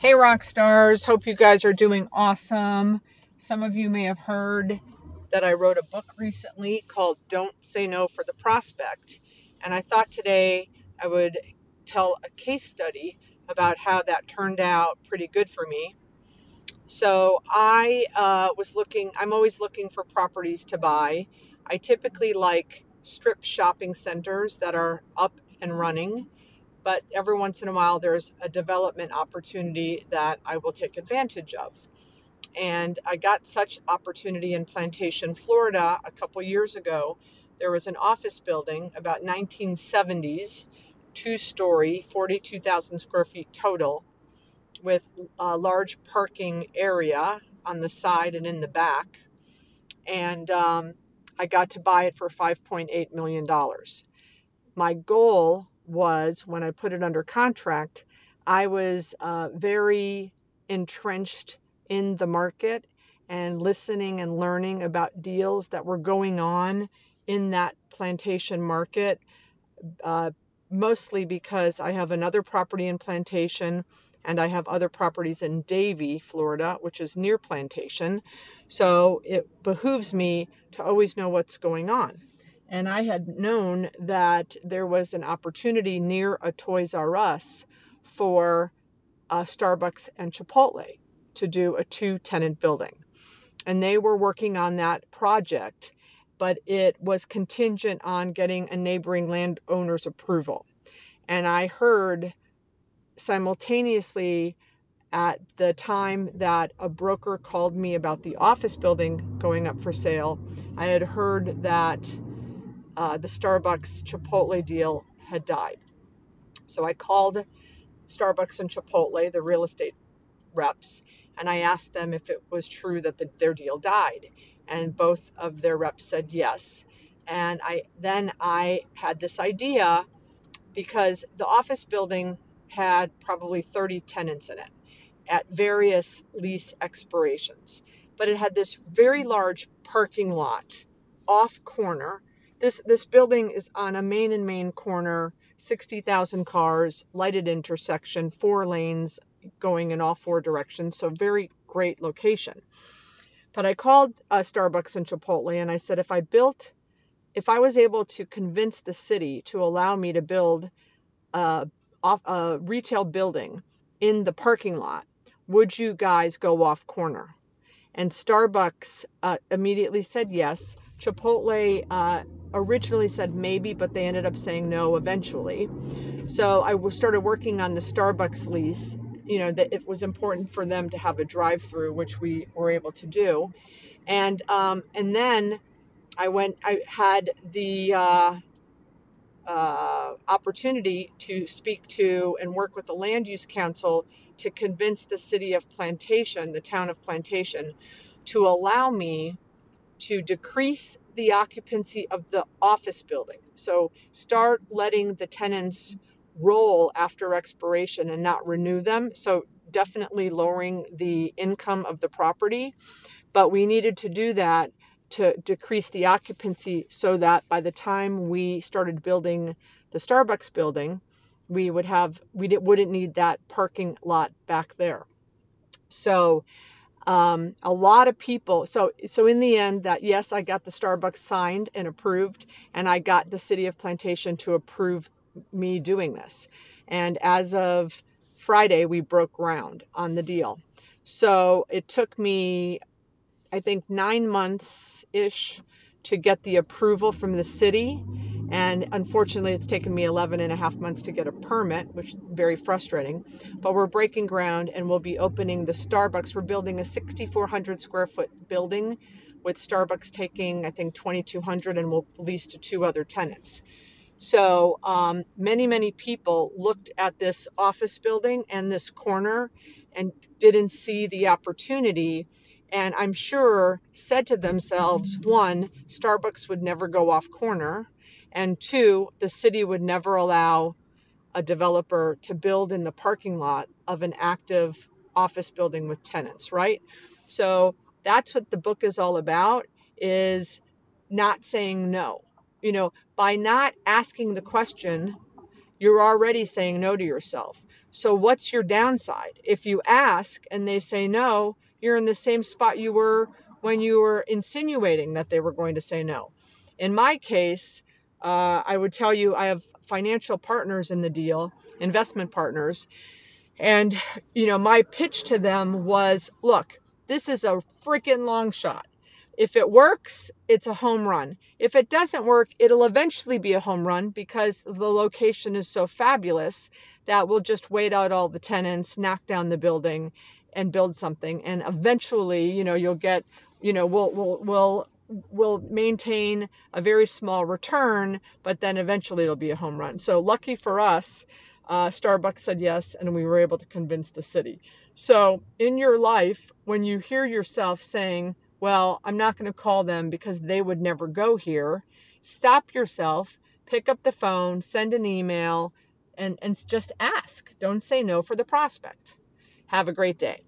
Hey, rock stars. Hope you guys are doing awesome. Some of you may have heard that I wrote a book recently called Don't Say No for the Prospect. And I thought today I would tell a case study about how that turned out pretty good for me. So I uh, was looking, I'm always looking for properties to buy. I typically like strip shopping centers that are up and running but every once in a while there's a development opportunity that I will take advantage of. And I got such opportunity in Plantation, Florida a couple years ago. There was an office building about 1970s, two story, 42,000 square feet total, with a large parking area on the side and in the back. And um, I got to buy it for $5.8 million. My goal was when I put it under contract, I was uh, very entrenched in the market and listening and learning about deals that were going on in that plantation market, uh, mostly because I have another property in plantation and I have other properties in Davie, Florida, which is near plantation. So it behooves me to always know what's going on and I had known that there was an opportunity near a Toys R Us for uh, Starbucks and Chipotle to do a two tenant building. And they were working on that project, but it was contingent on getting a neighboring landowner's approval. And I heard simultaneously at the time that a broker called me about the office building going up for sale, I had heard that uh, the Starbucks Chipotle deal had died. So I called Starbucks and Chipotle, the real estate reps, and I asked them if it was true that the, their deal died. And both of their reps said yes. And I then I had this idea because the office building had probably 30 tenants in it at various lease expirations. But it had this very large parking lot off corner this this building is on a main and main corner, 60,000 cars, lighted intersection, four lanes going in all four directions. So very great location. But I called uh, Starbucks and Chipotle and I said if I built if I was able to convince the city to allow me to build a, a retail building in the parking lot, would you guys go off corner? And Starbucks uh, immediately said yes. Chipotle uh, originally said maybe, but they ended up saying no eventually. So I started working on the Starbucks lease. You know, that it was important for them to have a drive-through, which we were able to do, and um, and then I went. I had the uh, uh, opportunity to speak to and work with the land use council to convince the city of Plantation, the town of Plantation, to allow me to decrease the occupancy of the office building. So start letting the tenants roll after expiration and not renew them. So definitely lowering the income of the property. But we needed to do that to decrease the occupancy so that by the time we started building the Starbucks building, we would have we wouldn't need that parking lot back there. So um, a lot of people so so in the end that yes i got the starbucks signed and approved and i got the city of plantation to approve me doing this. And as of friday we broke ground on the deal. So it took me i think nine months ish to get the approval from the city and unfortunately, it's taken me 11 and a half months to get a permit, which is very frustrating. But we're breaking ground and we'll be opening the Starbucks. We're building a 6,400 square foot building with Starbucks taking, I think, 2,200 and we'll lease to two other tenants. So um, many, many people looked at this office building and this corner and didn't see the opportunity. And I'm sure said to themselves, one, Starbucks would never go off corner. And two, the city would never allow a developer to build in the parking lot of an active office building with tenants, right? So that's what the book is all about is not saying no. You know, by not asking the question, you're already saying no to yourself. So, what's your downside? If you ask and they say no, you're in the same spot you were when you were insinuating that they were going to say no. In my case, uh, I would tell you I have financial partners in the deal, investment partners. And, you know, my pitch to them was look, this is a freaking long shot. If it works, it's a home run. If it doesn't work, it'll eventually be a home run because the location is so fabulous that we'll just wait out all the tenants, knock down the building, and build something. And eventually, you know, you'll get, you know, we'll we'll we'll will maintain a very small return, but then eventually it'll be a home run. So lucky for us, uh, Starbucks said yes, and we were able to convince the city. So in your life, when you hear yourself saying, well, I'm not going to call them because they would never go here. Stop yourself, pick up the phone, send an email, and, and just ask. Don't say no for the prospect. Have a great day.